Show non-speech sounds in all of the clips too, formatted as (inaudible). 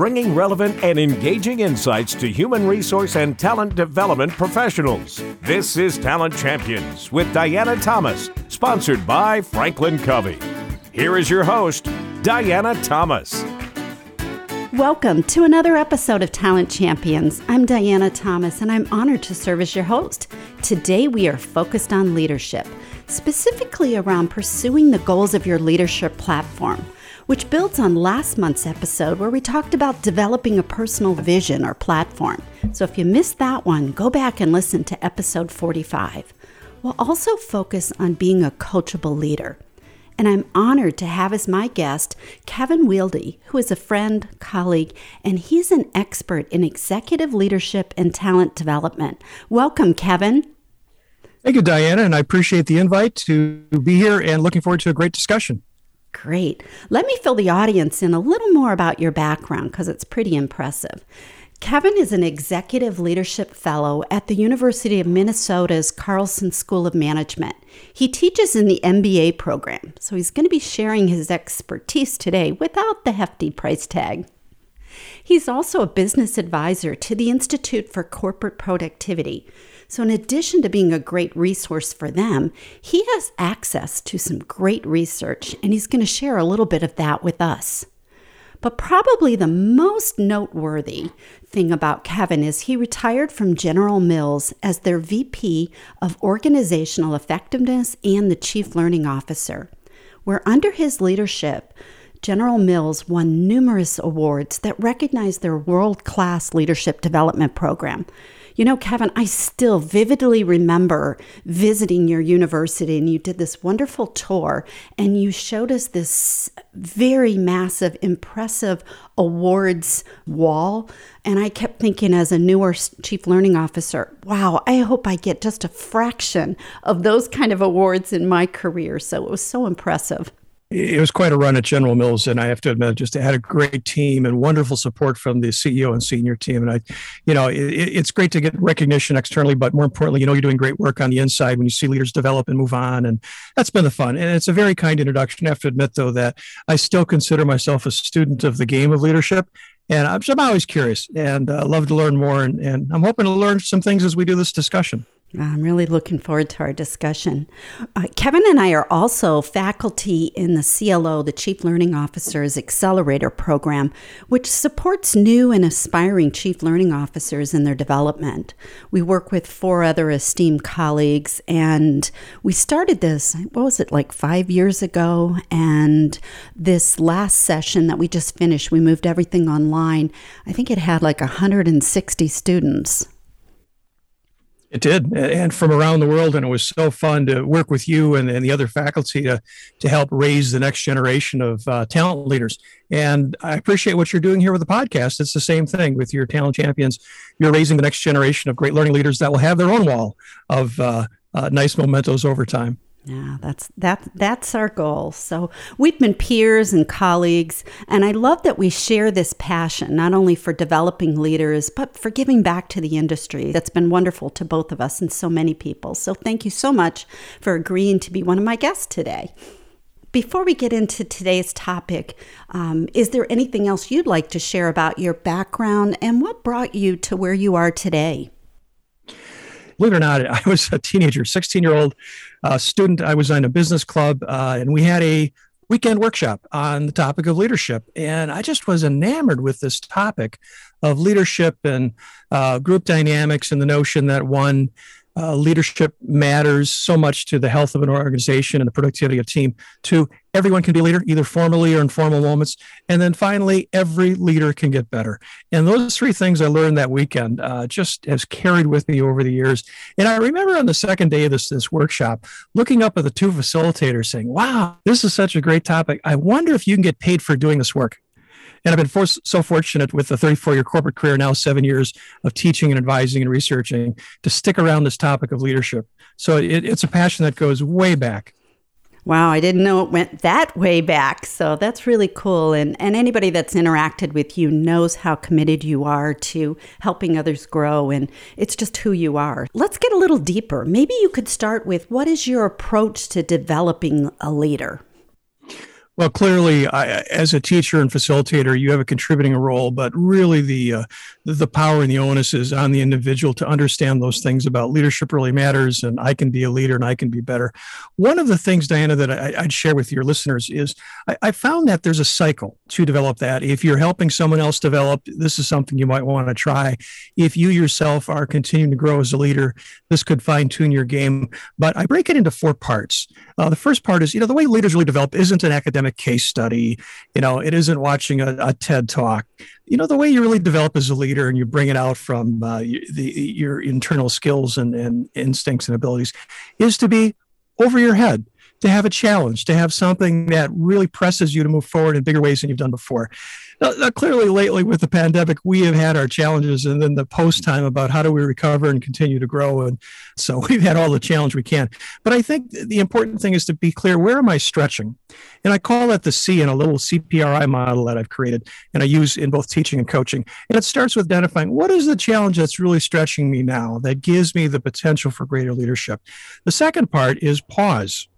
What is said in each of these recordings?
bringing relevant and engaging insights to human resource and talent development professionals. This is Talent Champions with Diana Thomas, sponsored by Franklin Covey. Here is your host, Diana Thomas. Welcome to another episode of Talent Champions. I'm Diana Thomas, and I'm honored to serve as your host. Today, we are focused on leadership, specifically around pursuing the goals of your leadership platform, which builds on last month's episode where we talked about developing a personal vision or platform. So if you missed that one, go back and listen to episode 45. We'll also focus on being a coachable leader and I'm honored to have as my guest Kevin Wilde, who is a friend, colleague, and he's an expert in executive leadership and talent development. Welcome, Kevin. Thank you, Diana, and I appreciate the invite to be here and looking forward to a great discussion. Great. Let me fill the audience in a little more about your background because it's pretty impressive. Kevin is an executive leadership fellow at the University of Minnesota's Carlson School of Management. He teaches in the MBA program, so he's going to be sharing his expertise today without the hefty price tag. He's also a business advisor to the Institute for Corporate Productivity. So, in addition to being a great resource for them, he has access to some great research, and he's going to share a little bit of that with us. But probably the most noteworthy thing about Kevin is he retired from General Mills as their VP of Organizational Effectiveness and the Chief Learning Officer, where under his leadership, General Mills won numerous awards that recognize their world class leadership development program. You know, Kevin, I still vividly remember visiting your university and you did this wonderful tour and you showed us this very massive, impressive awards wall. And I kept thinking, as a newer chief learning officer, wow, I hope I get just a fraction of those kind of awards in my career. So it was so impressive it was quite a run at General Mills, and I have to admit, just had a great team and wonderful support from the CEO and senior team. And I, you know, it, it's great to get recognition externally, but more importantly, you know, you're doing great work on the inside when you see leaders develop and move on, and that's been the fun. And it's a very kind introduction. I have to admit, though, that I still consider myself a student of the game of leadership, and I'm, I'm always curious and uh, love to learn more. And, and I'm hoping to learn some things as we do this discussion. I'm really looking forward to our discussion. Uh, Kevin and I are also faculty in the CLO, the Chief Learning Officers Accelerator Program, which supports new and aspiring Chief Learning Officers in their development. We work with four other esteemed colleagues, and we started this, what was it, like five years ago? And this last session that we just finished, we moved everything online. I think it had like 160 students. It did, and from around the world, and it was so fun to work with you and, and the other faculty to to help raise the next generation of uh, talent leaders. And I appreciate what you're doing here with the podcast. It's the same thing with your talent champions. You're raising the next generation of great learning leaders that will have their own wall of uh, uh, nice mementos over time. Yeah, that's that that's our goal. So we've been peers and colleagues, and I love that we share this passion not only for developing leaders, but for giving back to the industry. That's been wonderful to both of us and so many people. So thank you so much for agreeing to be one of my guests today. Before we get into today's topic, um, is there anything else you'd like to share about your background and what brought you to where you are today? believe it or not, I was a teenager, 16 year old uh, student. I was in a business club, uh, and we had a weekend workshop on the topic of leadership. And I just was enamored with this topic of leadership and uh, group dynamics and the notion that one uh, leadership matters so much to the health of an organization and the productivity of a team. To everyone can be a leader, either formally or in formal moments. And then finally, every leader can get better. And those three things I learned that weekend uh, just has carried with me over the years. And I remember on the second day of this this workshop, looking up at the two facilitators, saying, "Wow, this is such a great topic. I wonder if you can get paid for doing this work." And I've been for, so fortunate with a 34 year corporate career, now seven years of teaching and advising and researching to stick around this topic of leadership. So it, it's a passion that goes way back. Wow, I didn't know it went that way back. So that's really cool. And, and anybody that's interacted with you knows how committed you are to helping others grow. And it's just who you are. Let's get a little deeper. Maybe you could start with what is your approach to developing a leader? Well, clearly, I, as a teacher and facilitator, you have a contributing role, but really the uh, the power and the onus is on the individual to understand those things about leadership really matters, and I can be a leader and I can be better. One of the things, Diana, that I, would share with your listeners is I, I found that there's a cycle to develop that. If you're helping someone else develop, this is something you might want to try. If you yourself are continuing to grow as a leader, this could fine tune your game. But I break it into four parts. Uh, the first part is, you know, the way leaders really develop isn't an academic case study. You know, it isn't watching a, a TED talk. You know, the way you really develop as a leader and you bring it out from uh, the, your internal skills and, and instincts and abilities is to be over your head to have a challenge, to have something that really presses you to move forward in bigger ways than you've done before. Now, now, clearly, lately with the pandemic, we have had our challenges, and then the post time about how do we recover and continue to grow. And so (laughs) we've had all the challenge we can. But I think the important thing is to be clear where am I stretching? And I call that the C in a little CPRI model that I've created and I use in both teaching and coaching. And it starts with identifying what is the challenge that's really stretching me now that gives me the potential for greater leadership. The second part is pause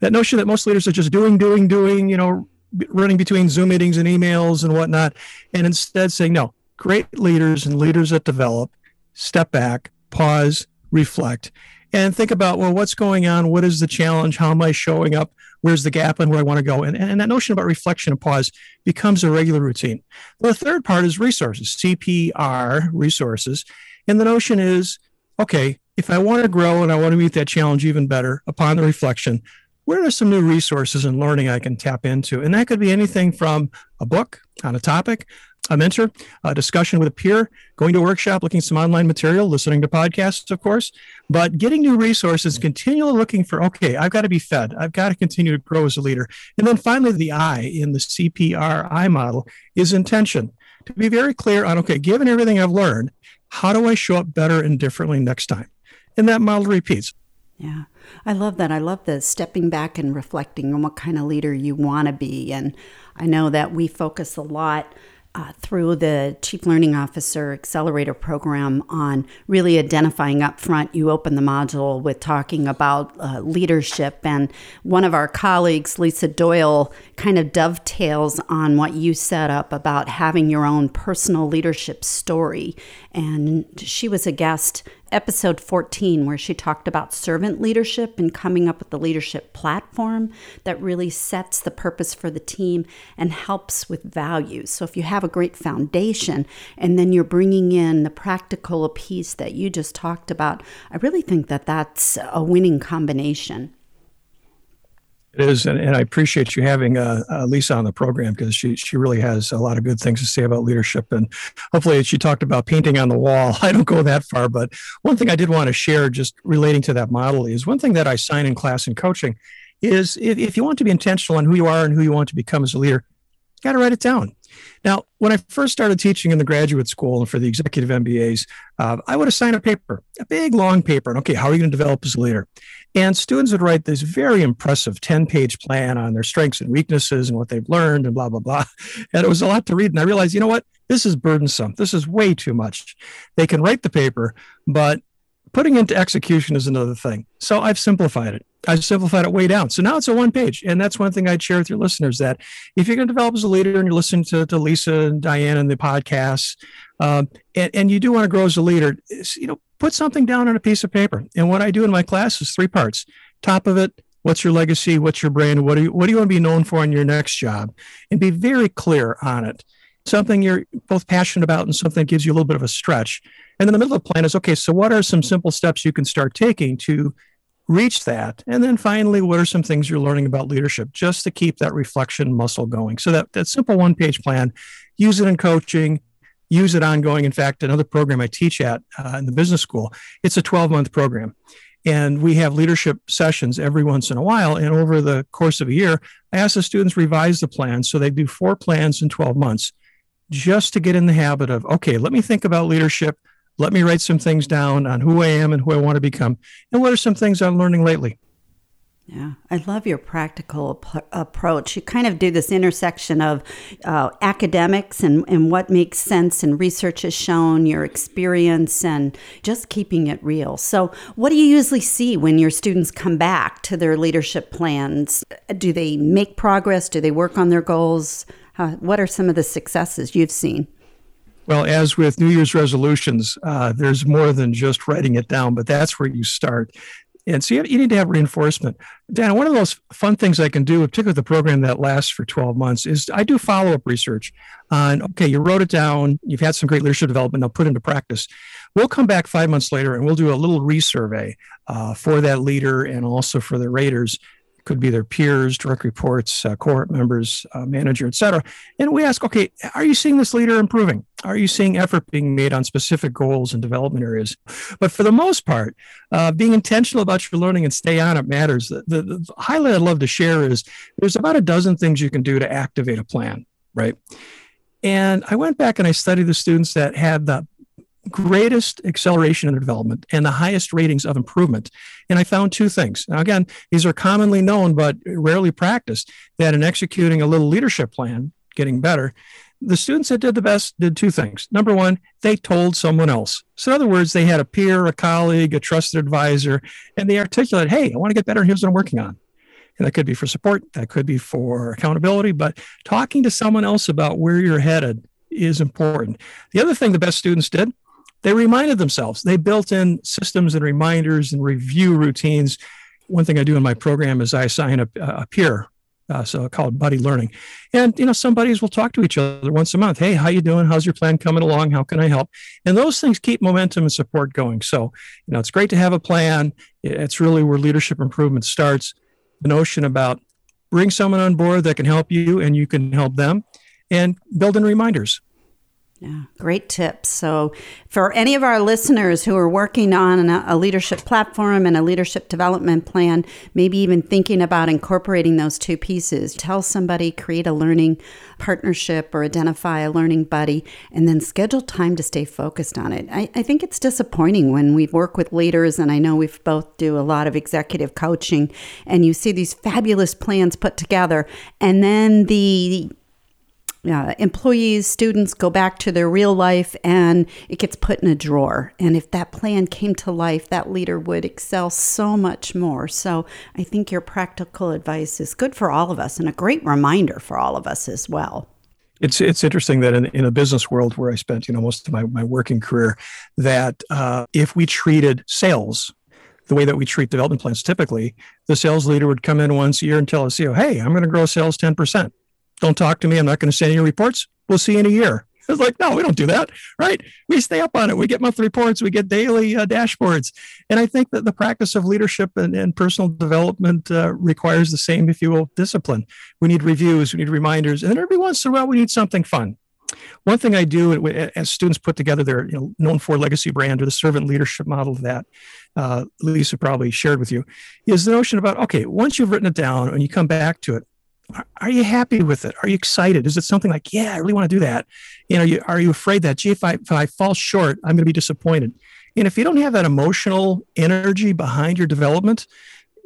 that notion that most leaders are just doing, doing, doing, you know, running between Zoom meetings and emails and whatnot, and instead saying, no, great leaders and leaders that develop, step back, pause, reflect, and think about, well, what's going on? What is the challenge? How am I showing up? Where's the gap and where I want to go? And, and that notion about reflection and pause becomes a regular routine. The third part is resources, CPR, resources. And the notion is, okay, if I want to grow and I want to meet that challenge even better upon the reflection, where are some new resources and learning I can tap into? And that could be anything from a book on a topic, a mentor, a discussion with a peer, going to a workshop, looking some online material, listening to podcasts, of course, but getting new resources, continually looking for, okay, I've got to be fed. I've got to continue to grow as a leader. And then finally, the I in the CPRI model is intention. To be very clear on, okay, given everything I've learned, how do I show up better and differently next time? And that model repeats. Yeah. I love that. I love the stepping back and reflecting on what kind of leader you want to be. And I know that we focus a lot uh, through the Chief Learning Officer Accelerator program on really identifying up front. You open the module with talking about uh, leadership, and one of our colleagues, Lisa Doyle, kind of dovetails on what you set up about having your own personal leadership story. And she was a guest episode 14, where she talked about servant leadership and coming up with the leadership platform that really sets the purpose for the team and helps with values. So, if you have a great foundation and then you're bringing in the practical piece that you just talked about, I really think that that's a winning combination. It is, and, and I appreciate you having uh, uh, Lisa on the program because she she really has a lot of good things to say about leadership, and hopefully she talked about painting on the wall. (laughs) I don't go that far, but one thing I did want to share, just relating to that model, is one thing that I sign in class and coaching is if, if you want to be intentional on who you are and who you want to become as a leader, you got to write it down. Now, when I first started teaching in the graduate school and for the executive MBAs, uh, I would assign a paper, a big long paper, and okay, how are you going to develop as a leader? And students would write this very impressive 10 page plan on their strengths and weaknesses and what they've learned and blah, blah, blah. (laughs) And it was a lot to read. And I realized, you know what? This is burdensome. This is way too much. They can write the paper, but putting into execution is another thing. So I've simplified it. I've simplified it way down. So now it's a one page. And that's one thing I'd share with your listeners that if you're going to develop as a leader and you're listening to, to Lisa and Diane and the podcasts, um, and, and you do want to grow as a leader, you know, put something down on a piece of paper. And what I do in my class is three parts. Top of it, what's your legacy? What's your brand? What do you, what do you want to be known for in your next job? And be very clear on it. Something you're both passionate about and something that gives you a little bit of a stretch. And then the middle of the plan is okay, so what are some simple steps you can start taking to reach that? And then finally, what are some things you're learning about leadership just to keep that reflection muscle going? So that, that simple one page plan, use it in coaching, use it ongoing. In fact, another program I teach at uh, in the business school, it's a 12 month program. And we have leadership sessions every once in a while. And over the course of a year, I ask the students revise the plan. So they do four plans in 12 months just to get in the habit of, okay, let me think about leadership. Let me write some things down on who I am and who I want to become. And what are some things I'm learning lately? Yeah, I love your practical ap- approach. You kind of do this intersection of uh, academics and, and what makes sense and research has shown, your experience, and just keeping it real. So, what do you usually see when your students come back to their leadership plans? Do they make progress? Do they work on their goals? Uh, what are some of the successes you've seen? Well, as with New Year's resolutions, uh, there's more than just writing it down, but that's where you start. And so you, need to have reinforcement. Dan, one of those fun things I can do, particularly with the program that lasts for 12 months, is I do follow up research on, okay, you wrote it down, you've had some great leadership development, now put into practice. We'll come back five months later and we'll do a little resurvey uh, for that leader and also for the raters could be their peers, direct reports, uh, cohort members, uh, manager, et cetera. And we ask, okay, are you seeing this leader improving? Are you seeing effort being made on specific goals and development areas? But for the most part, uh, being intentional about your learning and stay on it matters. The, the, the highlight I'd love to share is there's about a dozen things you can do to activate a plan, right? And I went back and I studied the students that had the greatest acceleration in development and the highest ratings of improvement. And I found two things. Now, again, these are commonly known but rarely practiced that in executing a little leadership plan, getting better, the students that did the best did two things. Number one, they told someone else. So, in other words, they had a peer, a colleague, a trusted advisor, and they articulated, hey, I want to get better. Here's what I'm working on. And that could be for support, that could be for accountability, but talking to someone else about where you're headed is important. The other thing the best students did they reminded themselves. They built in systems and reminders and review routines. One thing I do in my program is I assign a, a peer, uh, so called buddy learning, and you know some buddies will talk to each other once a month. Hey, how you doing? How's your plan coming along? How can I help? And those things keep momentum and support going. So you know it's great to have a plan. It's really where leadership improvement starts. The notion about bring someone on board that can help you and you can help them, and build in reminders. Yeah, great tips. So, for any of our listeners who are working on a, leadership platform and a leadership development plan, maybe even thinking about incorporating those two pieces, tell somebody, create a learning partnership or identify a learning buddy, and then schedule time to stay focused on it. I, I think it's disappointing when we work with leaders, and I know we've both do a lot of executive coaching, and you see these fabulous plans put together, and then the uh, employees, students go back to their real life and it gets put in a drawer. And if that plan came to life, that leader would excel so much more. So I think your practical advice is good for all of us and a great reminder for all of us as well. It's it's interesting that in, in a business world where I spent you know most of my, my working career, that uh, if we treated sales the way that we treat development plans typically, the sales leader would come in once a year and tell us, know, hey, I'm going to grow sales 10%. Don't talk to me. I'm not going to send you reports. We'll see you in a year. (laughs) It's like, no, we don't do that, right? We stay up on it. We get monthly reports. We get daily uh, dashboards. And I think that the practice of leadership and, and personal development uh, requires the same, if you will, discipline. We need reviews. We need reminders. And every once in a while, we need something fun. One thing I do as students put together their you know, known for legacy brand or the servant leadership model that uh, Lisa probably shared with you is the notion about okay, once you've written it down and you come back to it, are you happy with it? Are you excited? Is it something like, yeah, I really want to do that? You know, you, are you afraid that, gee, if I, if I fall short, I'm going to be disappointed? And if you don't have that emotional energy behind your development,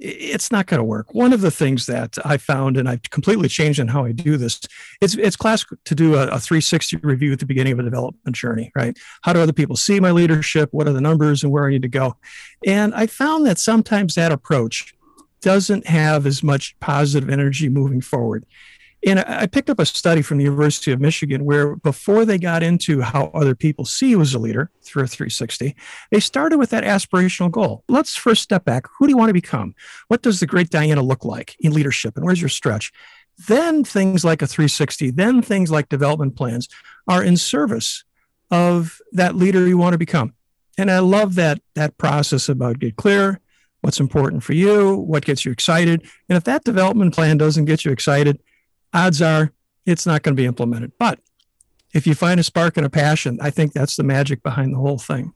it's not going to work. One of the things that I found, and I've completely changed in how I do this, it's it's classic to do a, a 360 review at the beginning of a development journey, right? How do other people see my leadership? What are the numbers and where I need to go? And I found that sometimes that approach doesn't have as much positive energy moving forward. And I picked up a study from the University of Michigan where before they got into how other people see you as a leader through a 360, they started with that aspirational goal. Let's first step back. Who do you want to become? What does the great Diana look like in leadership? And where's your stretch? Then things like a 360, then things like development plans are in service of that leader you want to become. And I love that that process about get clear, what's important for you, what gets you excited. And if that development plan doesn't get you excited, odds are it's not going to be implemented. But if you find a spark and a passion, I think that's the magic behind the whole thing.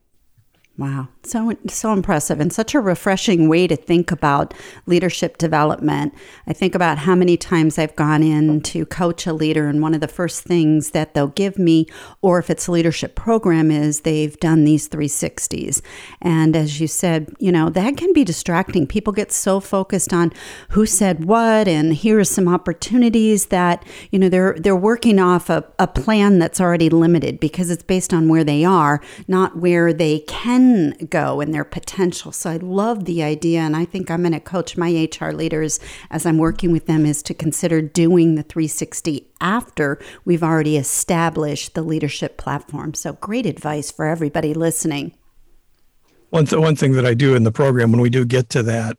Wow, so so impressive and such a refreshing way to think about leadership development. I think about how many times I've gone in to coach a leader and one of the first things that they'll give me or if it's a leadership program is they've done these 360s. And as you said, you know, that can be distracting. People get so focused on who said what and here are some opportunities that, you know, they're they're working off a, a plan that's already limited because it's based on where they are, not where they can go and their potential. So I love the idea, and I think I'm going to coach my HR leaders as I'm working with them is to consider doing the 360 after we've already established the leadership platform. So great advice for everybody listening. One, th- one thing that I do in the program when we do get to that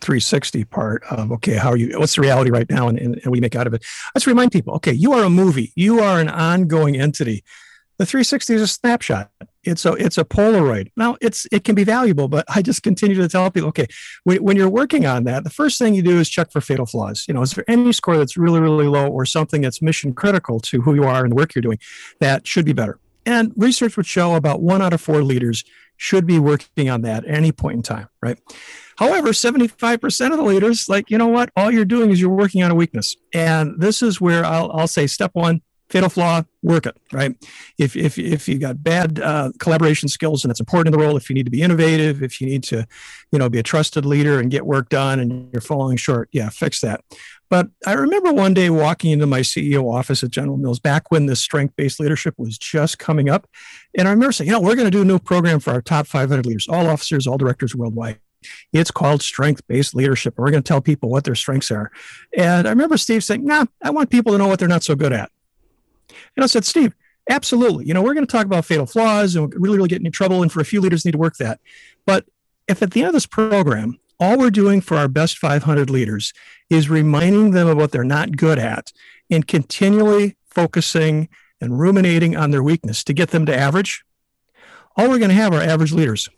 360 part of okay how are you what's the reality right now and, and, and we make out of it let's remind people okay you are a movie you are an ongoing entity the 360 is a snapshot. It's a it's a Polaroid. Now it's it can be valuable, but I just continue to tell people, okay, when, when you're working on that, the first thing you do is check for fatal flaws. You know, is there any score that's really really low or something that's mission critical to who you are and the work you're doing that should be better? And research would show about one out of four leaders should be working on that at any point in time, right? However, 75% of the leaders, like, you know what, all you're doing is you're working on a weakness. And this is where I'll, I'll say step one, fatal flaw, work it, right? If, if, if you got bad uh, collaboration skills and it's important in the role, if you need to be innovative, if you need to, you know, be a trusted leader and get work done and you're falling short, yeah, fix that. But I remember one day walking into my CEO office at General Mills back when the strength based leadership was just coming up. And I remember saying, you know, we're going to do a new program for our top 500 leaders, all officers, all directors worldwide. It's called strength based leadership. We're going to tell people what their strengths are. And I remember Steve saying, nah, I want people to know what they're not so good at. And I said, Steve, absolutely. You know, we're going to talk about fatal flaws and really, really getting in trouble. And for a few leaders need to work that. But if at the end of this program, all we're doing for our best 500 leaders is reminding them of what they're not good at and continually focusing and ruminating on their weakness to get them to average, all we're going to have are average leaders.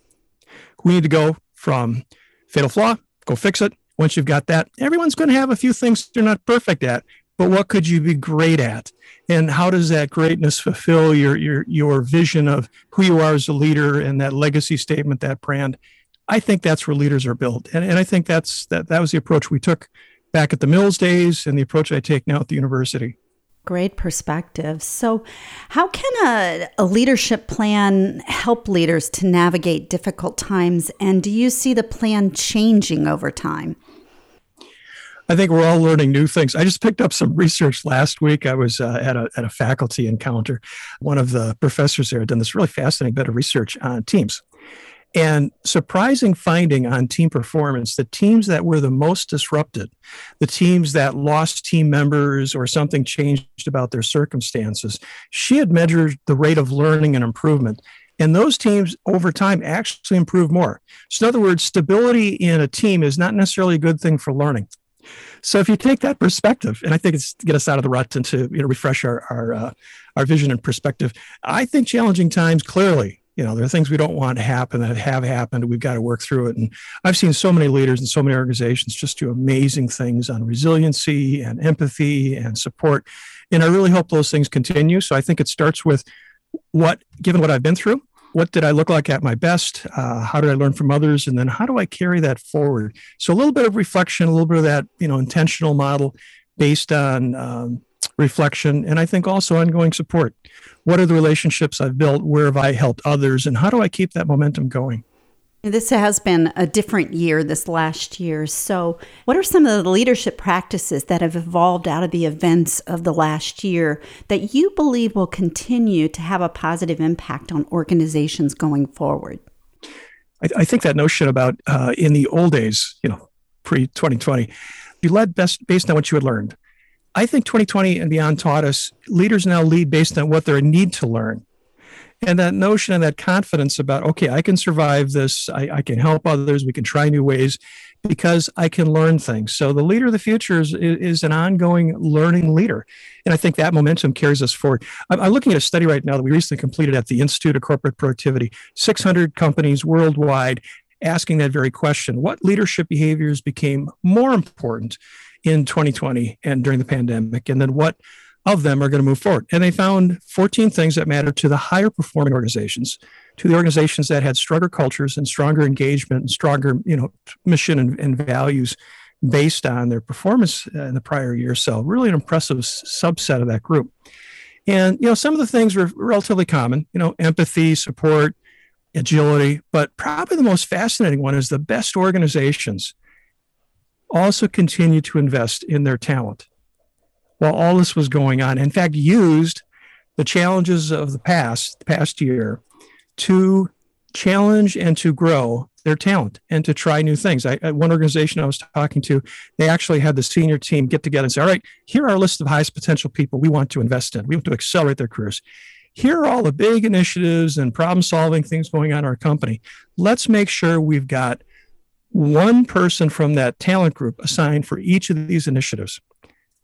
We need to go from fatal flaw, go fix it. Once you've got that, everyone's going to have a few things they're not perfect at, but what could you be great at? And how does that greatness fulfill your your your vision of who you are as a leader and that legacy statement, that brand? I think that's where leaders are built. And, and I think that's that that was the approach we took back at the Mills days and the approach I take now at the university. Great perspective. So, how can a, a, leadership plan help leaders to navigate difficult times? And do you see the plan changing over time? I think we're all learning new things. I just picked up some research last week. I was uh, at, a, at a faculty encounter. One of the professors there had done this really fascinating bit of research on teams. And surprising finding on team performance the teams that were the most disrupted, the teams that lost team members or something changed about their circumstances, she had measured the rate of learning and improvement. And those teams over time actually improve more. So, in other words, stability in a team is not necessarily a good thing for learning. So if you take that perspective, and I think it's to get us out of the rut and to you know refresh our our uh, our vision and perspective, I think challenging times clearly. You know, there are things we don't want to happen that have happened. We've got to work through it. And I've seen so many leaders and so many organizations just do amazing things on resiliency and empathy and support. And I really hope those things continue. So I think it starts with what, given what I've been through, what did I look like at my best? Uh, how did I learn from others? And then how do I carry that forward? So a little bit of reflection, a little bit of that, you know, intentional model based on um, reflection, and I think also ongoing support. What are the relationships I've built? Where have I helped others? And how do I keep that momentum going? This has been a different year this last year. So, what are some of the leadership practices that have evolved out of the events of the last year that you believe will continue to have a positive impact on organizations going forward? I, I think that notion about uh, in the old days, you know, pre 2020, you led best based on what you had learned. I think 2020 and beyond taught us leaders now lead based on what they need to learn and that notion and that confidence about okay i can survive this I, I, can help others we can try new ways because i can learn things. So the leader of the future is, is an ongoing learning leader. And i think that momentum carries us forward. I'm, I'm looking at a study right now that we recently completed at the institute of corporate productivity 600 companies worldwide asking that very question. What leadership behaviors became more important in 2020 and during the pandemic? And then what of them are going to move forward. And they found 14 things that matter to the higher performing organizations, to the organizations that had stronger cultures and stronger engagement and stronger, you know, mission and, and values based on their performance uh, in the prior year. So really an impressive subset of that group. And, you know, some of the things were relatively common, you know, empathy, support, agility, but probably the most fascinating one is the best organizations also continue to invest in their talent while all this was going on. In fact, used the challenges of the past, the past year, to challenge and to grow their talent and to try new things. I, one organization I was talking to, they actually had the senior team get together and say, "All right, here are our list of highest potential people we want to invest in. We want to accelerate their careers. Here are all the big initiatives and problem-solving things going on in our company. Let's make sure we've got one person from that talent group assigned for each of these initiatives."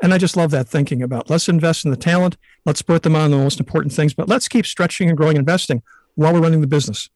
And I just love that thinking about let's invest in the talent, let's put them on the most important things, but let's keep stretching and growing investing while we're running the business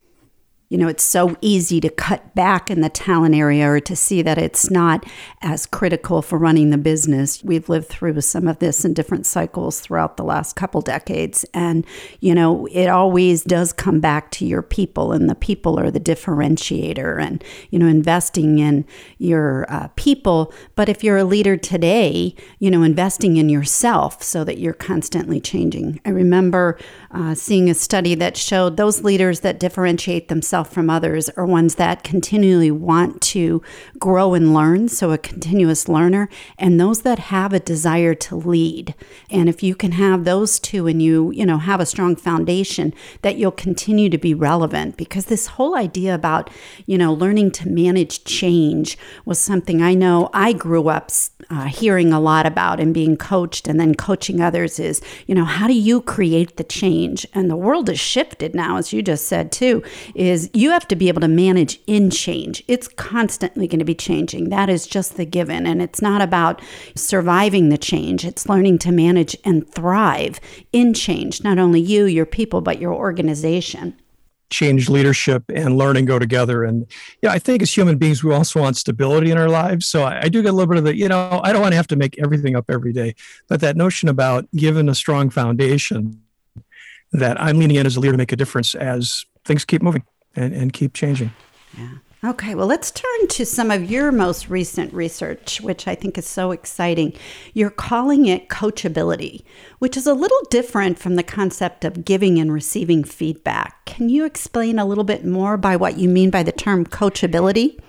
you know, it's so easy to cut back in the talent area or to see that it's not as critical for running the business. We've lived through some of this in different cycles throughout the last couple decades. And, you know, it always does come back to your people, and the people are the differentiator and, you know, investing in your uh, people. But if you're a leader today, you know, investing in yourself so that you're constantly changing. I remember uh, seeing a study that showed those leaders that differentiate themselves from others are ones that continually want to grow and learn, so a continuous learner, and those that have a desire to lead. And if you can have those two and you, you know, have a strong foundation, that you'll continue to be relevant because this whole idea about, you know, learning to manage change was something I know I grew up uh, hearing a lot about and being coached and then coaching others is, you know, how do you create the change? And the world has shifted now, as you just said too, is you have to be able to manage in change. It's constantly going to be changing. That is just the given. And it's not about surviving the change, it's learning to manage and thrive in change, not only you, your people, but your organization change leadership and learning go together. And yeah, I think as human beings, we also want stability in our lives. So I, I, do get a little bit of the, you know, I don't want to have to make everything up every day, but that notion about given a strong foundation that I'm leaning in as a leader to make a difference as things keep moving and, and keep changing. Yeah. Okay, well, let's turn to some of your most recent research, which I think is so exciting. You're calling it coachability, which is a little different from the concept of giving and receiving feedback. Can you explain a little bit more by what you mean by the term coachability?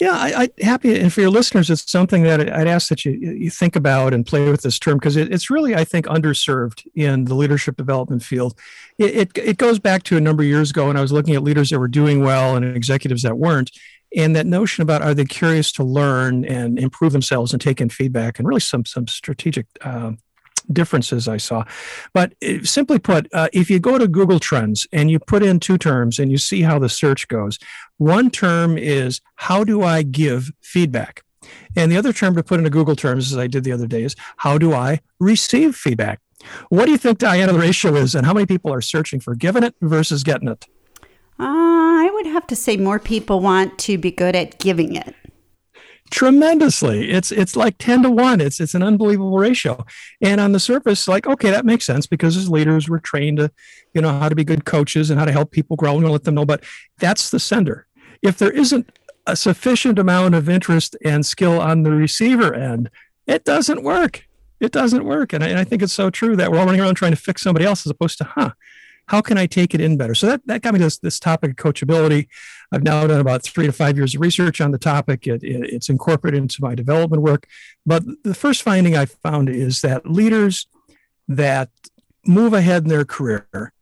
Yeah, I, I happy, and for your listeners, it's something that I'd ask that you you think about and play with this term because it, it's really, I think, underserved in the leadership development field. It, it, it goes back to a number of years ago when I was looking at leaders that were doing well and executives that weren't, and that notion about are they curious to learn and improve themselves and take in feedback and really some some strategic um, differences I saw. But uh, simply put, uh, if you go to Google Trends and you put in two terms and you see how the search goes, one term is how do I give feedback? And the other term to put into Google terms, as I did the other day, is how do I receive feedback? What do you think, Diana, the ratio is, and how many people are searching for giving it versus getting it? Uh, I would have to say more people want to be good at giving it tremendously. It's it's like 10 to 1. It's it's an unbelievable ratio. And on the surface, like, okay, that makes sense because as leaders, we're trained to, you know, how to be good coaches and how to help people grow and let them know. But that's the sender. If there isn't a sufficient amount of interest and skill on the receiver end, it doesn't work. It doesn't work. And I, and I think it's so true that we're all running around trying to fix somebody else as opposed to, huh, how can I take it in better? So that, that got me to this, this topic of coachability. I've now done about three to five years of research on the topic. It, it, it's incorporated into my development work. But the first finding I found is that leaders that move ahead in their career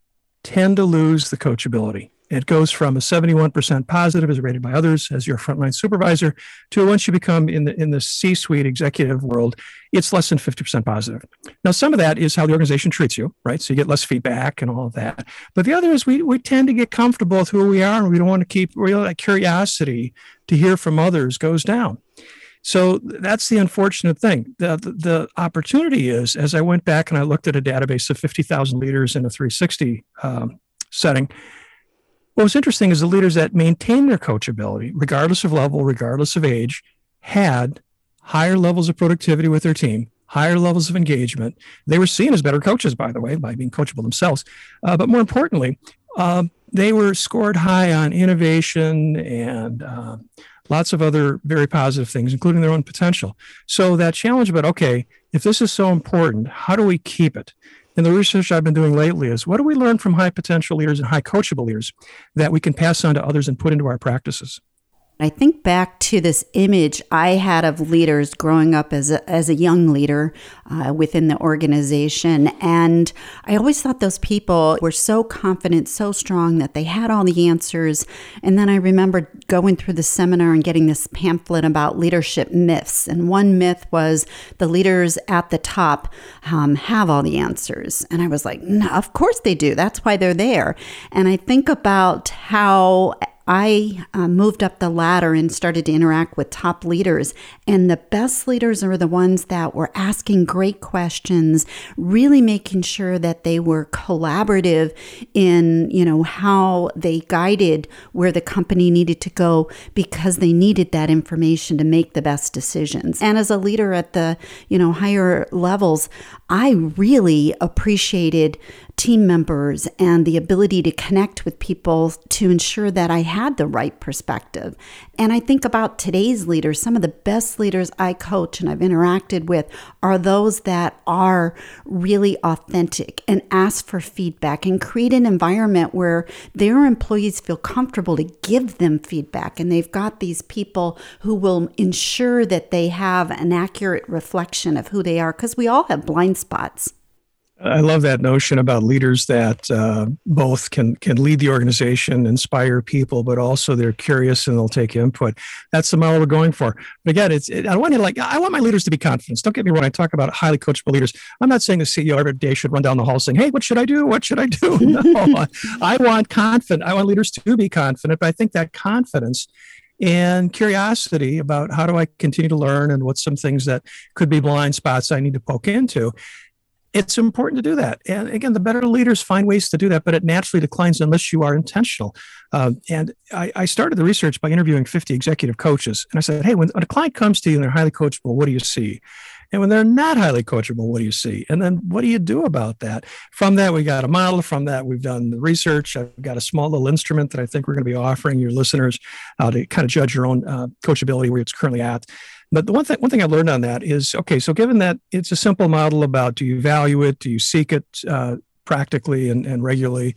tend to lose the coachability. It goes from a 71% positive as rated by others as your frontline supervisor to once you become in the in the C-suite executive world, it's less than 50% positive. Now, some of that is how the organization treats you, right? So you get less feedback and all of that. But the other is we, we tend to get comfortable with who we are and we don't want to keep real that curiosity to hear from others goes down. So that's the unfortunate thing. The, the, the, opportunity is, as I went back and I looked at a database of 50,000 leaders in a 360 um, setting, what was interesting is the leaders that maintained their coachability, regardless of level, regardless of age, had higher levels of productivity with their team, higher levels of engagement. They were seen as better coaches, by the way, by being coachable themselves. Uh, but more importantly, uh, they were scored high on innovation and uh, lots of other very positive things, including their own potential. So that challenge about, okay, if this is so important, how do we keep it? And the research I've been doing lately is what do we learn from high potential leaders and high coachable leaders that we can pass on to others and put into our practices? I think back to this image I had of leaders growing up as a, as a young leader uh, within the organization. And I always thought those people were so confident, so strong that they had all the answers. And then I remember going through the seminar and getting this pamphlet about leadership myths. And one myth was the leaders at the top um, have all the answers. And I was like, no, of course they do. That's why they're there. And I think about how I uh, moved up the ladder and started to interact with top leaders. And the best leaders are the ones that were asking great questions, really making sure that they were collaborative in, you know, how they guided where the company needed to go because they needed that information to make the best decisions. And as a leader at the, you know, higher levels, I really appreciated team members and the ability to connect with people to ensure that I had the right perspective. And I think about today's leaders, some of the best leaders I coach and I've interacted with are those that are really authentic and ask for feedback and create an environment where their employees feel comfortable to give them feedback. And they've got these people who will ensure that they have an accurate reflection of who they are because we all have blind spots. I love that notion about leaders that uh, both can can lead the organization, inspire people, but also they're curious and they'll take input. That's the model we're going for. But again, it's it, I want to like I want my leaders to be confident. Don't get me wrong. I talk about highly coachable leaders. I'm not saying the CEO every day should run down the hall saying, "Hey, what should I do? What should I do?" (laughs) No, I want confident. I want leaders to be confident. But I think that confidence and curiosity about how do I continue to learn and what's some things that could be blind spots I need to poke into it's important to do that. And again, the better leaders find ways to do that, but it naturally declines unless you are intentional. Uh, and I, I, started the research by interviewing 50 executive coaches. And I said, hey, when, when a client comes to you and they're highly coachable, what do you see? And when they're not highly coachable, what do you see? And then what do you do about that? From that, we got a model. From that, we've done the research. I've got a small little instrument that I think we're going to be offering your listeners uh, to kind of judge your own uh, coachability where it's currently at. But the one thing, one thing I learned on that is okay. So given that it's a simple model about do you value it, do you seek it uh, practically and, and regularly,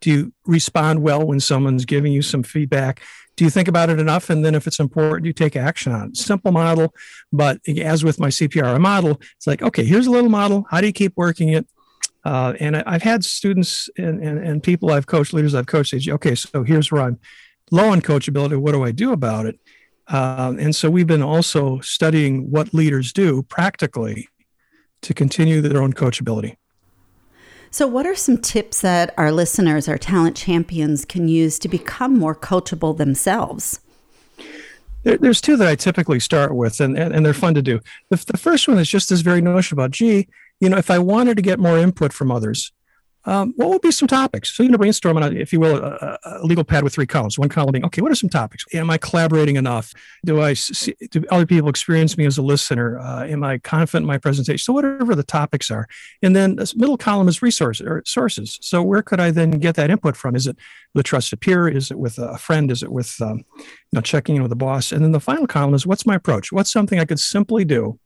do you respond well when someone's giving you some feedback? Do you think about it enough? And then if it's important, you take action on it. Simple model, but as with my CPR model, it's like okay, here's a little model. How do you keep working it? Uh, and I, have had students and, and, and people I've coached, leaders I've coached, say, okay, so here's where I'm low on coachability. What do I do about it? Um, and so we've been also studying what leaders do practically to continue their own coachability. So, what are some tips that our listeners, our talent champions, can use to become more coachable themselves? There, there's two that I typically start with, and, and, and they're fun to do. The, the first one is just this very notion about, gee, you know, if I wanted to get more input from others, um, what would be some topics? So, you know, brainstorm on, if you will, a, a, legal pad with three columns. One column being, okay, what are some topics? Am I collaborating enough? Do I see, do other people experience me as a listener? Uh, am I confident in my presentation? So, whatever the topics are, and then the middle column is resources or sources. So, where could I then get that input from? Is it a trusted peer? Is it with a friend? Is it with um, you know checking in with the boss? And then the final column is what's my approach? What's something I could simply do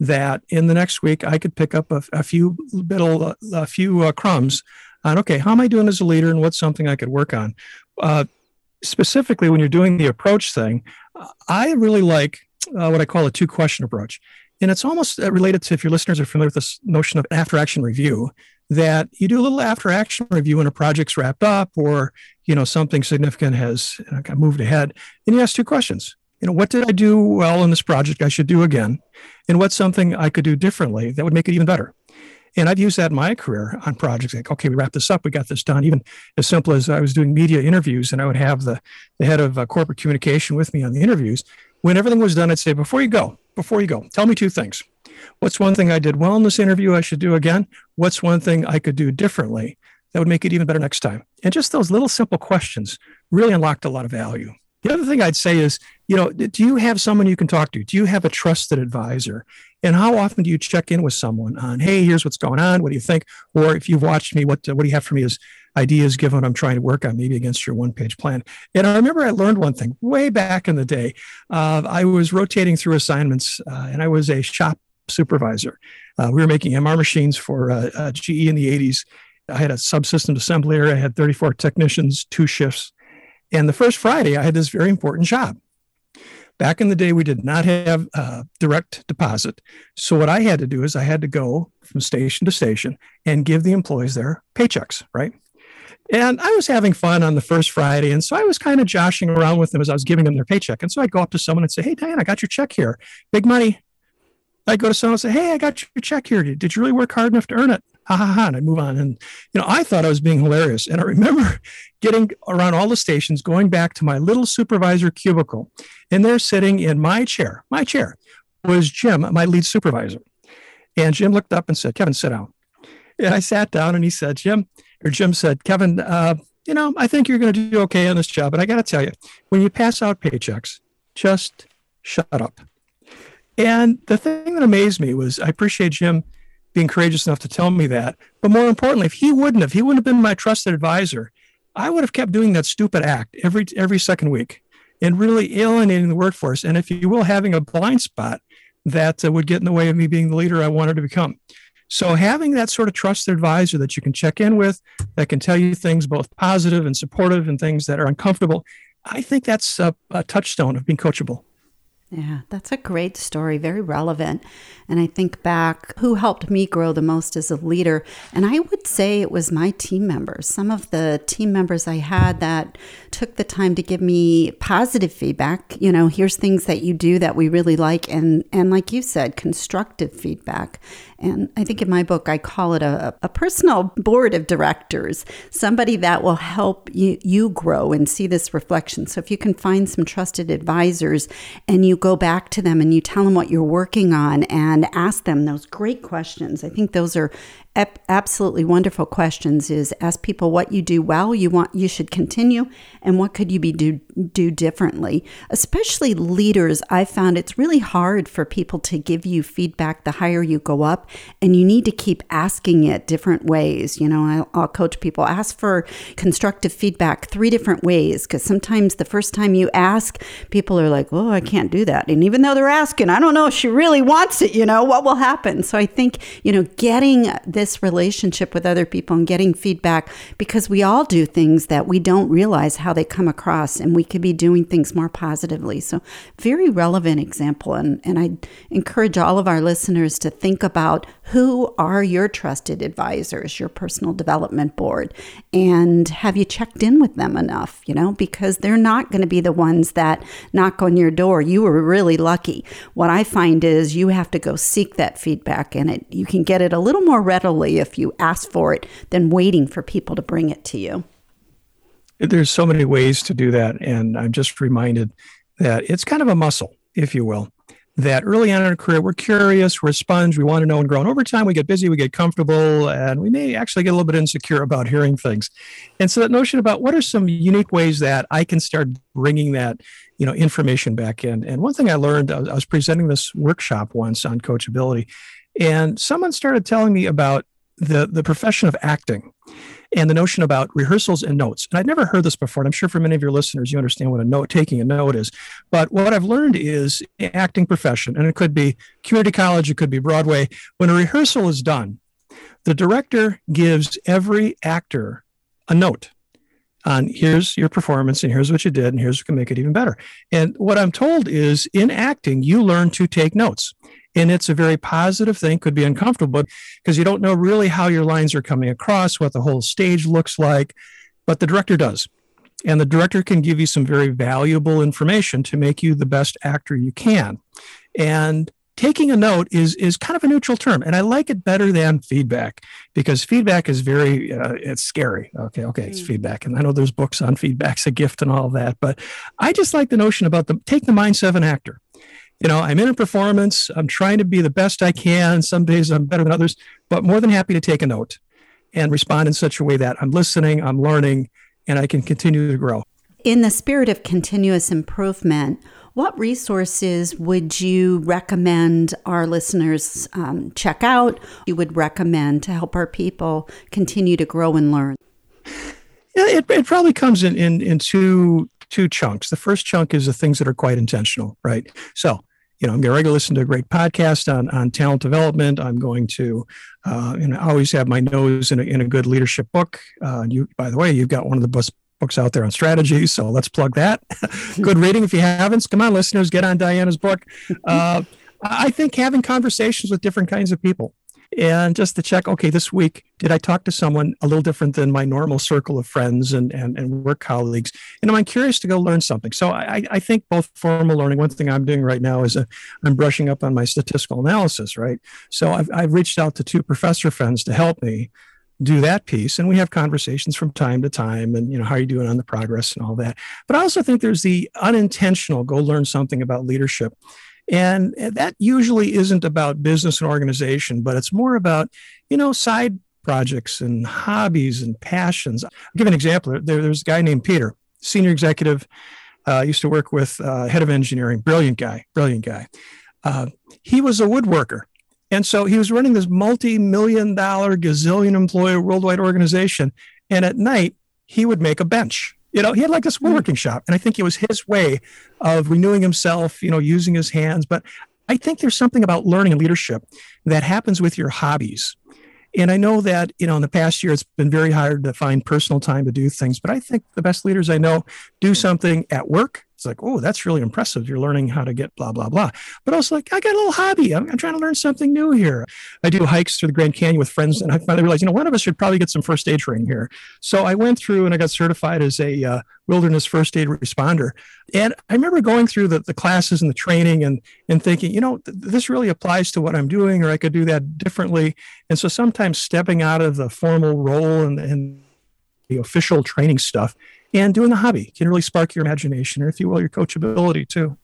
that in the next week I could pick up a, a few little, a few uh, crumbs on, okay, how am I doing as a leader and what's something I could work on? Uh, specifically, when you're doing the approach thing, I really like uh, what I call a two question approach. And it's almost uh, related to if your listeners are familiar with this notion of after action review, that you do a little after action review when a project's wrapped up or you know something significant has moved ahead and you ask two questions you know, what did I do well in this project I should do again? And what's something I could do differently that would make it even better? And I've used that in my career on projects like, okay, we wrap this up, we got this done. Even as simple as I was doing media interviews and I would have the, the head of uh, corporate communication with me on the interviews. When everything was done, I'd say, before you go, before you go, tell me two things. What's one thing I did well in this interview I should do again? What's one thing I could do differently that would make it even better next time? And just those little simple questions really unlocked a lot of value The other thing I'd say is, you know, do you have someone you can talk to? Do you have a trusted advisor? And how often do you check in with someone on, hey, here's what's going on. What do you think? Or if you've watched me, what what do you have for me as ideas given what I'm trying to work on, maybe against your one page plan? And I remember I learned one thing way back in the day. Uh, I was rotating through assignments, uh, and I was a shop supervisor. Uh, we were making MR machines for uh, uh, GE in the 80s. I had a subsystem assembler. I had 34 technicians, two shifts. And the first Friday, I had this very important job. Back in the day, we did not have uh, direct deposit. So what I had to do is I had to go from station to station and give the employees their paychecks, right? And I was having fun on the first Friday. And so I was kind of joshing around with them as I was giving them their paycheck. And so I'd go up to someone and say, Hey, Diane, I got your check here. Big money. I'd go to someone and say, Hey, I got your check here. Did you really work hard enough to earn it? Ha ha ha. And I'd move on. And, you know, I thought I was being hilarious. And I remember (laughs) getting around all the stations, going back to my little supervisor cubicle. And there sitting in my chair, my chair was Jim, my lead supervisor. And Jim looked up and said, Kevin, sit down. And I sat down and he said, Jim, or Jim said, Kevin, uh, you know, I think you're going to do okay on this job. But I got to tell you, when you pass out paychecks, just shut up. And the thing that amazed me was I appreciate Jim being courageous enough to tell me that. But more importantly, if he wouldn't have, he wouldn't have been my trusted advisor. I would have kept doing that stupid act every every second week and really alienating the workforce. And if you will, having a blind spot that uh, would get in the way of me being the leader I wanted to become. So having that sort of trusted advisor that you can check in with, that can tell you things both positive and supportive and things that are uncomfortable, I think that's a, a touchstone of being coachable. Yeah, that's a great story, very relevant. And I think back who helped me grow the most as a leader. And I would say it was my team members. Some of the team members I had that took the time to give me positive feedback. You know, here's things that you do that we really like. And, and like you said, constructive feedback. And I think in my book, I call it a, a personal board of directors, somebody that will help you, you grow and see this reflection. So if you can find some trusted advisors and you go back to them and you tell them what you're working on and ask them those great questions, I think those are absolutely wonderful questions is ask people what you do well you want you should continue and what could you be do do differently? Especially leaders i found it's really hard for people to give you feedback the higher you go up and you need to keep asking it different ways. You know i'll, I'll coach people ask for constructive feedback three different ways because sometimes the first time you ask people are like oh i can't do that. And even though they're asking i don't know if she really wants it you know what will happen? So i think you know getting this this relationship with other people and getting feedback because we all do things that we don't realize how they come across and we could be doing things more positively. So, very relevant example. And, and I encourage all of our listeners to think about who are your trusted advisors, your personal development board, and have you checked in with them enough, you know, because they're not going to be the ones that knock on your door. You were really lucky. What I find is you have to go seek that feedback and it you can get it a little more readily if you ask for it than waiting for people to bring it to you. There's so many ways to do that. And I'm just reminded that it's kind of a muscle, if you will. That early on in our career, we're curious, we're a sponge, we want to know and grow. And over time, we get busy, we get comfortable, and we may actually get a little bit insecure about hearing things. And so that notion about what are some unique ways that I can start bringing that you know information back in and one thing i learned i was presenting this workshop once on coachability and someone started telling me about the, the profession of acting and the notion about rehearsals and notes. And I'd never heard this before. And I'm sure for many of your listeners, you understand what a note taking a note is. But what I've learned is acting profession, and it could be community college, it could be Broadway. When a rehearsal is done, the director gives every actor a note on here's your performance and here's what you did and here's what can make it even better. And what I'm told is in acting, you learn to take notes. And it's a very positive thing, could be uncomfortable because you don't know really how your lines are coming across, what the whole stage looks like, but the director does. And the director can give you some very valuable information to make you the best actor you can. And taking a note is is kind of a neutral term and i like it better than feedback because feedback is very uh, it's scary okay okay it's mm. feedback and i know there's books on feedback's a gift and all that but i just like the notion about the take the mindset of an actor you know, I'm in a performance. I'm trying to be the best I can. Some days I'm better than others, but more than happy to take a note and respond in such a way that I'm listening, I'm learning, and I can continue to grow. in the spirit of continuous improvement, what resources would you recommend our listeners um, check out? You would recommend to help our people continue to grow and learn? Yeah, it, it probably comes in, in, in two, two chunks. The first chunk is the things that are quite intentional, right? So, you know, I'm going to listen to a great podcast on, on talent development. I'm going to, uh, and I always have my nose in a, in a good leadership book. Uh, you, by the way, you've got one of the best books out there on strategy. So let's plug that. (laughs) Good reading if you haven't. Come on, listeners, get on Diana's book. Uh, I think having conversations with different kinds of people and just to check, okay, this week, did I talk to someone a little different than my normal circle of friends and, and, and work colleagues? And am I'm curious to go learn something. So I, I think both formal learning, one thing I'm doing right now is i I'm brushing up on my statistical analysis, right? So I've, I've reached out to two professor friends to help me do that piece and we have conversations from time to time and you know how are you doing on the progress and all that but i also think there's the unintentional go learn something about leadership and that usually isn't about business and organization but it's more about you know side projects and hobbies and passions. I'll give an example. There, there's a guy named peter senior executive uh, used to work with uh, head of engineering. Brilliant guy brilliant guy. Uh, he was a woodworker. And so he was running this multi million dollar, gazillion employee worldwide organization. And at night, he would make a bench. You know, he had like this mm-hmm. woodworking shop. And I think it was his way of renewing himself, you know, using his hands. But I think there's something about learning and leadership that happens with your hobbies. And I know that, you know, in the past year, it's been very hard to find personal time to do things. But I think the best leaders I know do mm-hmm. something at work it's like, oh, that's really impressive. You're learning how to get blah, blah, blah. But also, like, I got a little hobby. I'm, I'm, trying to learn something new here. I do hikes through the Grand Canyon with friends, and I finally realized, you know, one of us should probably get some first aid training here. So I went through and I got certified as a uh, wilderness first aid responder. And I remember going through the, the classes and the training and, and thinking, you know, th- this really applies to what I'm doing, or I could do that differently. And so sometimes stepping out of the formal role and, and the official training stuff and doing a hobby. Can really spark your imagination or if you will your coachability too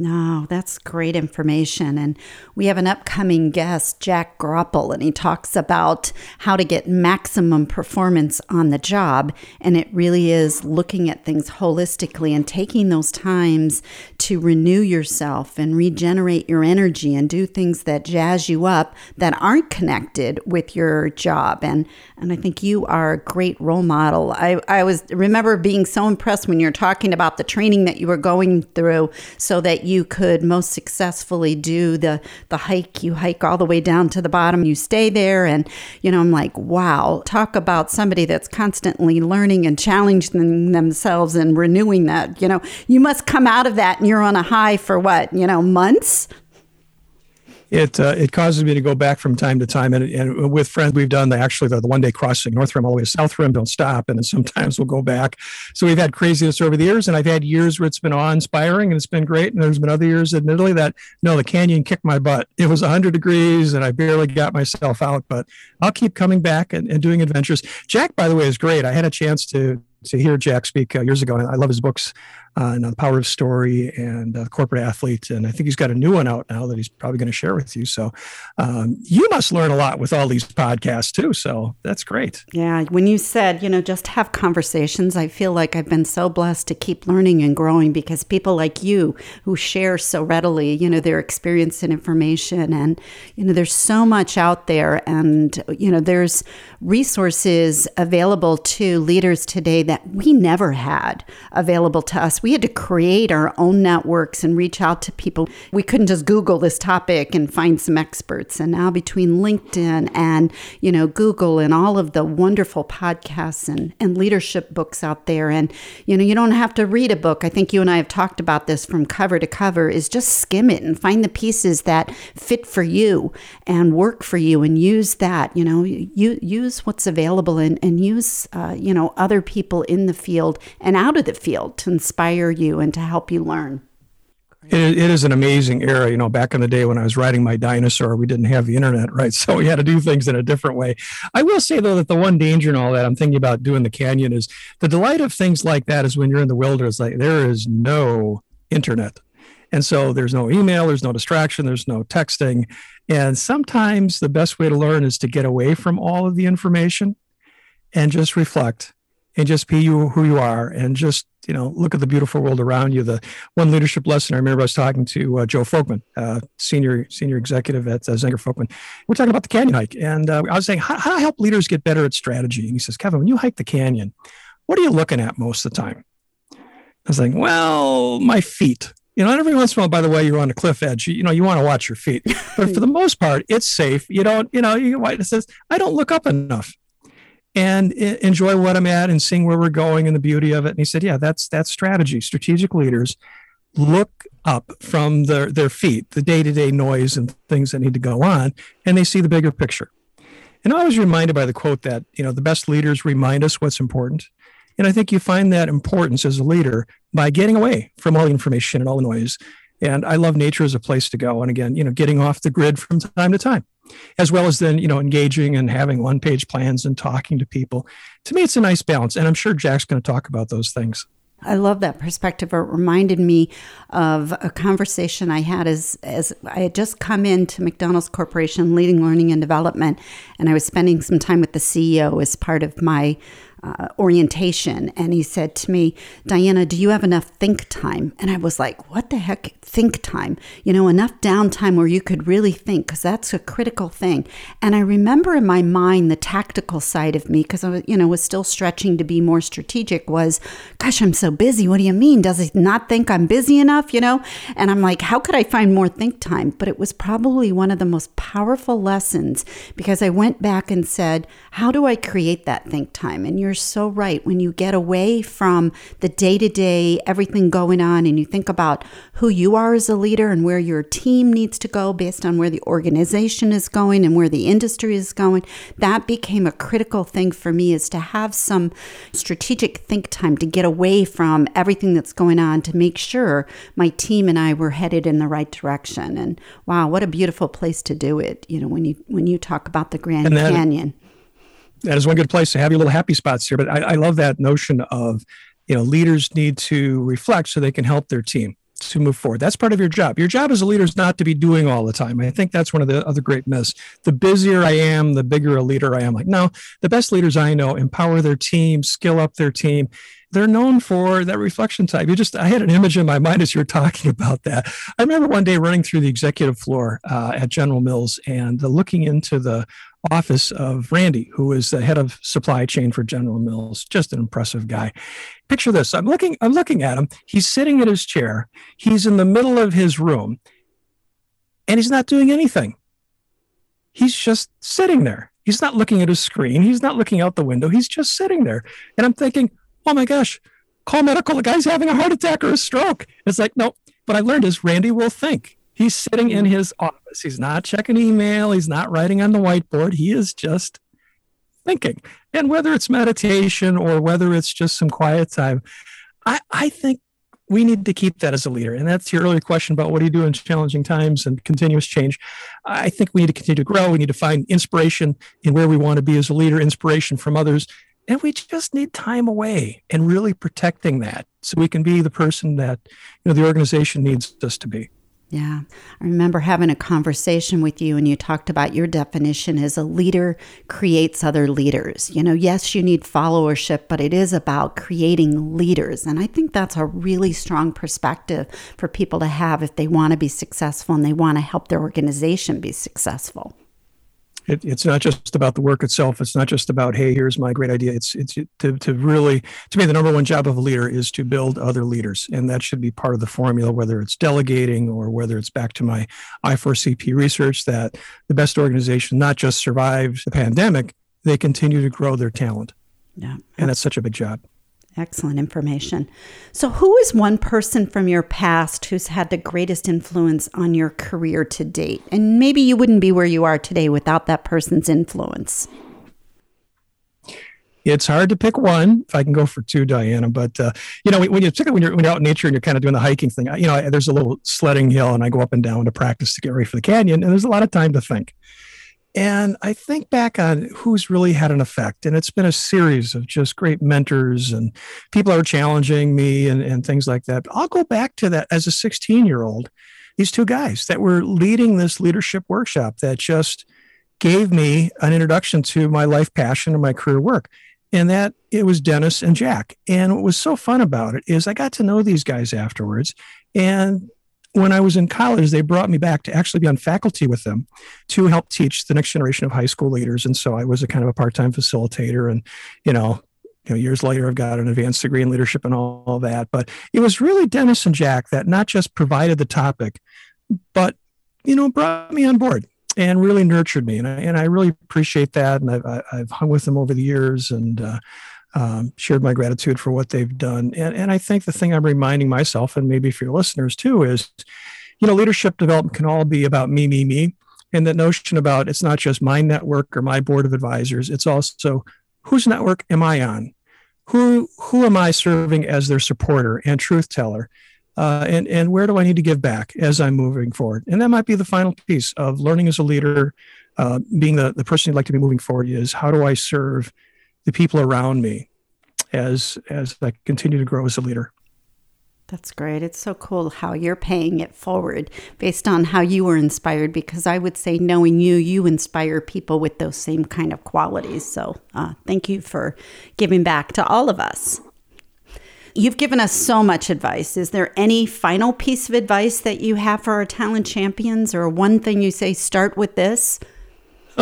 no, that's great information. And we have an upcoming guest, Jack Groppel, and he talks about how to get maximum performance on the job. And it really is looking at things holistically and taking those times to renew yourself and regenerate your energy and do things that jazz you up that aren't connected with your job. And and I think you are a great role model. I, I was remember being so impressed when you're talking about the training that you were going through so that you could most successfully do the the hike. You hike all the way down to the bottom, you stay there and you know, I'm like, wow, talk about somebody that's constantly learning and challenging themselves and renewing that. You know, you must come out of that and you're on a high for what, you know, months? It uh, it causes me to go back from time to time. And, and with friends, we've done the actually the, the one day crossing North Rim all the way to South Rim, don't stop. And then sometimes we'll go back. So we've had craziness over the years. And I've had years where it's been awe inspiring and it's been great. And there's been other years, admittedly, that no, the canyon kicked my butt. It was 100 degrees and I barely got myself out. But I'll keep coming back and, and doing adventures. Jack, by the way, is great. I had a chance to to hear Jack speak uh, years ago, and I love his books uh, and the power of story and uh, corporate athlete. And I think he's got a new one out now that he's probably going to share with you. So um, you must learn a lot with all these podcasts too. So that's great. Yeah. When you said, you know, just have conversations, I feel like I've been so blessed to keep learning and growing because people like you who share so readily, you know, their experience and information. And, you know, there's so much out there. And, you know, there's resources available to leaders today that we never had available to us we had to create our own networks and reach out to people. We couldn't just Google this topic and find some experts. And now between LinkedIn and, you know, Google and all of the wonderful podcasts and, and leadership books out there. And, you know, you don't have to read a book. I think you and I have talked about this from cover to cover is just skim it and find the pieces that fit for you and work for you and use that, you know, you, use what's available and, and use, uh, you know, other people in the field and out of the field to inspire inspire you and to help you learn. It, it is an amazing era. You know, back in the day when I was riding my dinosaur, we didn't have the internet, (laughs) right? So we had to do things in a different way. I will say, though, that the one danger and all that I'm thinking about doing the canyon is the delight of things like that is when you're in the wilderness, like there is no internet. And so there's no email, there's no distraction, there's no texting. And sometimes the best way to learn is to get away from all of the information and just reflect and just be you who you are and just you know look at the beautiful world around you. The one leadership lesson i remember i was talking to uh, joe folkman uh, senior senior executive at uh, zenger folkman. We're talking about the canyon hike and uh, i was saying how, how do i help leaders get better at strategy? And he says kevin when you hike the canyon what are you looking at most of the time? I was like well my feet. You know, every once in a while, by the way, you're on a cliff edge. You, you know, you want to watch your feet, (laughs) but for the most part, it's safe. You don't, you know, you, it says, I don't look up enough and enjoy what I'm at and seeing where we're going and the beauty of it. And he said, yeah, that's that's strategy. Strategic leaders look up from their their feet, the day to day noise and things that need to go on, and they see the bigger picture. And I was reminded by the quote that you know the best leaders remind us what's important. And I think you find that importance as a leader by getting away from all the information and all the noise. And I love nature as a place to go. And again, you know, getting off the grid from time to time as well as then you know engaging and having one page plans and talking to people to me it's a nice balance and i'm sure jack's going to talk about those things I love that perspective. It reminded me of a conversation I had as as I had just come into McDonald's Corporation leading learning and development, and I was spending some time with the CEO as part of my uh, orientation. And he said to me, Diana, do you have enough think time? And I was like, what the heck, think time? You know, enough downtime where you could really think, because that's a critical thing. And I remember in my mind the tactical side of me, because I was, you know, was still stretching to be more strategic, was, gosh, I'm so busy. What do you mean? Does he not think I'm busy enough? You know? And I'm like, how could I find more think time? But it was probably one of the most powerful lessons because I went back and said, how do I create that think time? And you're you're so right. When you get away from the day to day, everything going on, and you think about who you are as a leader and where your team needs to go based on where the organization is going and where the industry is going, that became a critical thing for me is to have some strategic think time to get away from everything that's going on to make sure my team and I were headed in the right direction. And wow, what a beautiful place to do it. You know, when you when you talk about the Grand Canyon that is one good place to have your little happy spots here. But I, I love that notion of, you know, leaders need to reflect so they can help their team to move forward. That's part of your job. Your job as a leader is not to be doing all the time. I think that's one of the other great myths. The busier I am, the bigger a leader I am. Like, no, the best leaders I know empower their team, skill up their team. They're known for that reflection type. You just, I had an image in my mind as you were talking (laughs) about that. I remember one day running through the executive floor uh, at General Mills and uh, looking into the office of Randy, who is the head of supply chain for General Mills. Just an impressive guy. Picture this. I'm looking, I'm looking at him. He's sitting in his chair. He's in the middle of his room and he's not doing anything. He's just sitting there. He's not looking at his screen. He's not looking out the window. He's just sitting there. And I'm thinking, oh my gosh, call medical. The guy's having a heart attack or a stroke. It's like, no, what I learned is Randy will think. He's sitting in his office. He's not checking email. He's not writing on the whiteboard. He is just thinking. And whether it's meditation or whether it's just some quiet time, I, I think we need to keep that as a leader. And that's your earlier question about what do you do in challenging times and continuous change. I think we need to continue to grow. We need to find inspiration in where we want to be as a leader, inspiration from others. And we just need time away and really protecting that so we can be the person that you know the organization needs us to be. Yeah. I remember having a conversation with you and you talked about your definition as a leader creates other leaders. You know, yes, you need followership, but it is about creating leaders. And I think that's a really strong perspective for people to have if they want to be successful and they want to help their organization be successful. It, it's not just about the work itself. It's not just about, hey, here's my great idea. It's it's to, to really to me the number one job of a leader is to build other leaders, and that should be part of the formula. Whether it's delegating or whether it's back to my I4CP research that the best organization not just survive the pandemic, they continue to grow their talent. Yeah, and that's such a big job. Excellent information. So, who is one person from your past who's had the greatest influence on your career to date? And maybe you wouldn't be where you are today without that person's influence. It's hard to pick one. If I can go for two, Diana, but uh, you know, when you particularly when you're, when you're out in nature and you're kind of doing the hiking thing, you know, there's a little sledding hill, and I go up and down to practice to get ready for the canyon, and there's a lot of time to think. And I think back on who's really had an effect. And it's been a series of just great mentors and people are challenging me and, and things like that. But I'll go back to that as a 16 year old, these two guys that were leading this leadership workshop that just gave me an introduction to my life passion and my career work. and that it was Dennis and Jack. And what was so fun about it is I got to know these guys afterwards. And when I was in college, they brought me back to actually be on faculty with them to help teach the next generation of high school leaders. And so I was a kind of a part-time facilitator. And, you know, you know, years later, I've got an advanced degree in leadership and all, that. But it was really Dennis and Jack that not just provided the topic, but you know, brought me on board and really nurtured me. And I, and I really appreciate that. And I've, I've hung with them over the years and uh, um, shared my gratitude for what they've done. And, and I think the thing I'm reminding myself, and maybe for your listeners too, is, you know, leadership development can all be about me, me, me. And that notion about it's not just my network or my board of advisors, it's also whose network am I on? Who, who am I serving as their supporter and truth teller? uh, and and where do I need to give back as I'm moving forward? And that might be the final piece of learning as a leader, uh, being the the person you'd like to be moving forward. Is how do I serve the people around me as as I continue to grow as a leader? That's great. It's so cool how you're paying it forward based on how you were inspired. Because I would say, knowing you, you inspire people with those same kind of qualities. So, uh, thank you for giving back to all of us. You've given us so much advice. Is there any final piece of advice that you have for our talent champions, or one thing you say, start with this?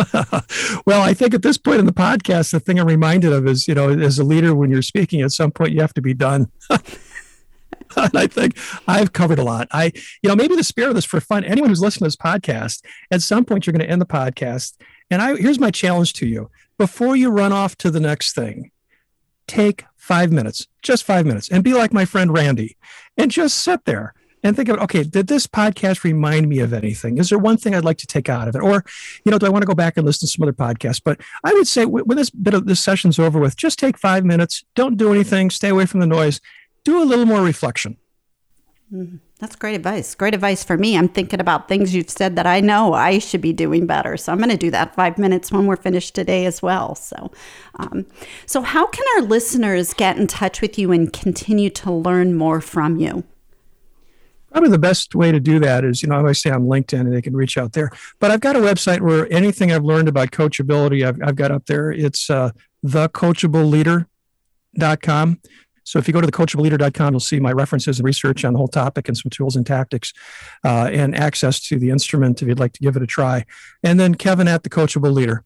(laughs) well, I think at this point in the podcast, the thing I'm reminded of is, you know, as a leader, when you're speaking, at some point you have to be done. (laughs) and I think I've covered a lot. I, you know, maybe the spirit of this for fun. Anyone who's listening to this podcast, at some point you're going to end the podcast. And I here's my challenge to you: before you run off to the next thing, take five minutes, just five minutes, and be like my friend Randy and just sit there and think of, okay, did this podcast remind me of anything? Is there one thing I'd like to take out of it? Or, you know, do I want to go back and listen to some other podcasts? But I would say when this bit of this session's over with, just take five minutes, don't do anything, stay away from the noise, do a little more reflection. Mm-hmm. That's great advice. Great advice for me. I'm thinking about things you've said that I know I should be doing better. So I'm going to do that five minutes when we're finished today as well. So, um, so how can our listeners get in touch with you and continue to learn more from you? Probably the best way to do that is, you know, I always say I'm LinkedIn and they can reach out there. But I've got a website where anything I've learned about coachability, I've, I've got up there. It's uh, thecoachability.com. So if you go to thecoachabilityleader.com, you'll see my references and research on the whole topic and some tools and tactics uh, and access to the instrument if you'd like to give it a try. And then Kevin at the Coachable Leader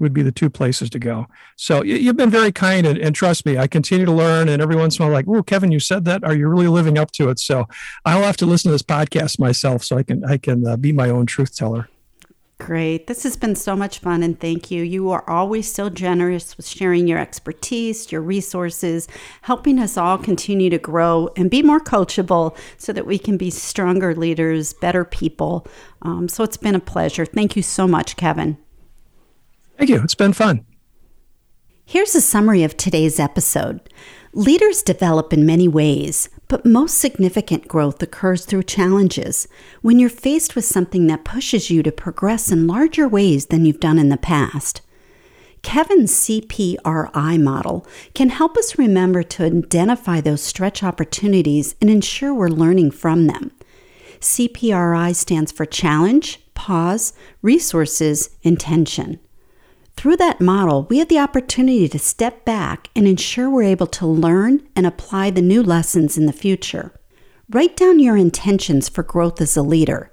would be the two places to go. So you've been very kind and, and, trust me, I continue to learn. And every once in a while, like, oh, Kevin, you said that. Are you really living up to it? So I'll have to listen to this podcast myself so I can I can uh, be my own truth teller. Great. This has been so much fun and thank you. You are always so generous with sharing your expertise, your resources, helping us all continue to grow and be more coachable so that we can be stronger leaders, better people. Um, so it's been a pleasure. Thank you so much, Kevin. Thank you. It's been fun. Here's a summary of today's episode. Leaders develop in many ways, but most significant growth occurs through challenges when you're faced with something that pushes you to progress in larger ways than you've done in the past. Kevin's CPRI model can help us remember to identify those stretch opportunities and ensure we're learning from them. CPRI stands for challenge, pause, resources, intention. Through that model, we have the opportunity to step back and ensure we're able to learn and apply the new lessons in the future. Write down your intentions for growth as a leader.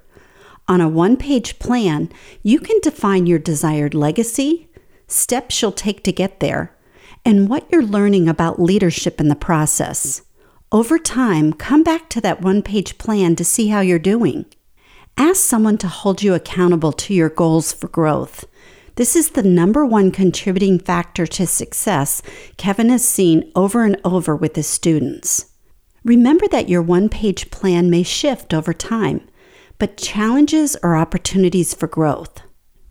On a one page plan, you can define your desired legacy, steps you'll take to get there, and what you're learning about leadership in the process. Over time, come back to that one page plan to see how you're doing. Ask someone to hold you accountable to your goals for growth. This is the number one contributing factor to success Kevin has seen over and over with his students. Remember that your one page plan may shift over time, but challenges are opportunities for growth.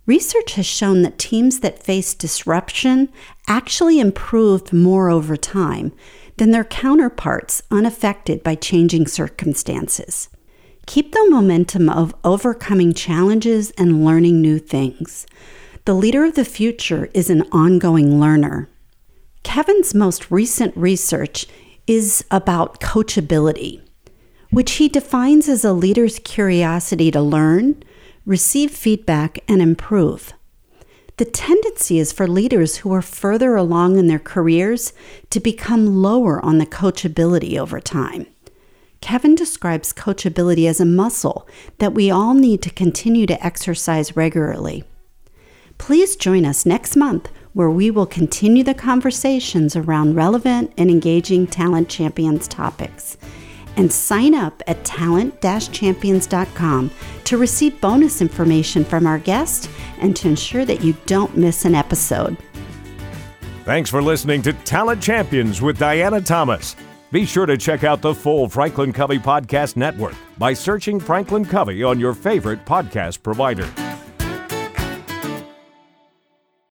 Research has shown that teams that face disruption actually improved more over time than their counterparts unaffected by changing circumstances. Keep the momentum of overcoming challenges and learning new things. The leader of the future is an ongoing learner. Kevin's most recent research is about coachability, which he defines as a leader's curiosity to learn, receive feedback, and improve. the tendency is for leaders who are further along in their careers to become lower on the coachability over time. Kevin describes coachability as a muscle that we all need to continue to exercise regularly. Please join us next month where we will continue the conversations around relevant and engaging Talent Champions topics. And sign up at talent champions.com to receive bonus information from our guests and to ensure that you don't miss an episode. Thanks for listening to Talent Champions with Diana Thomas. Be sure to check out the full Franklin Covey Podcast Network by searching Franklin Covey on your favorite podcast provider.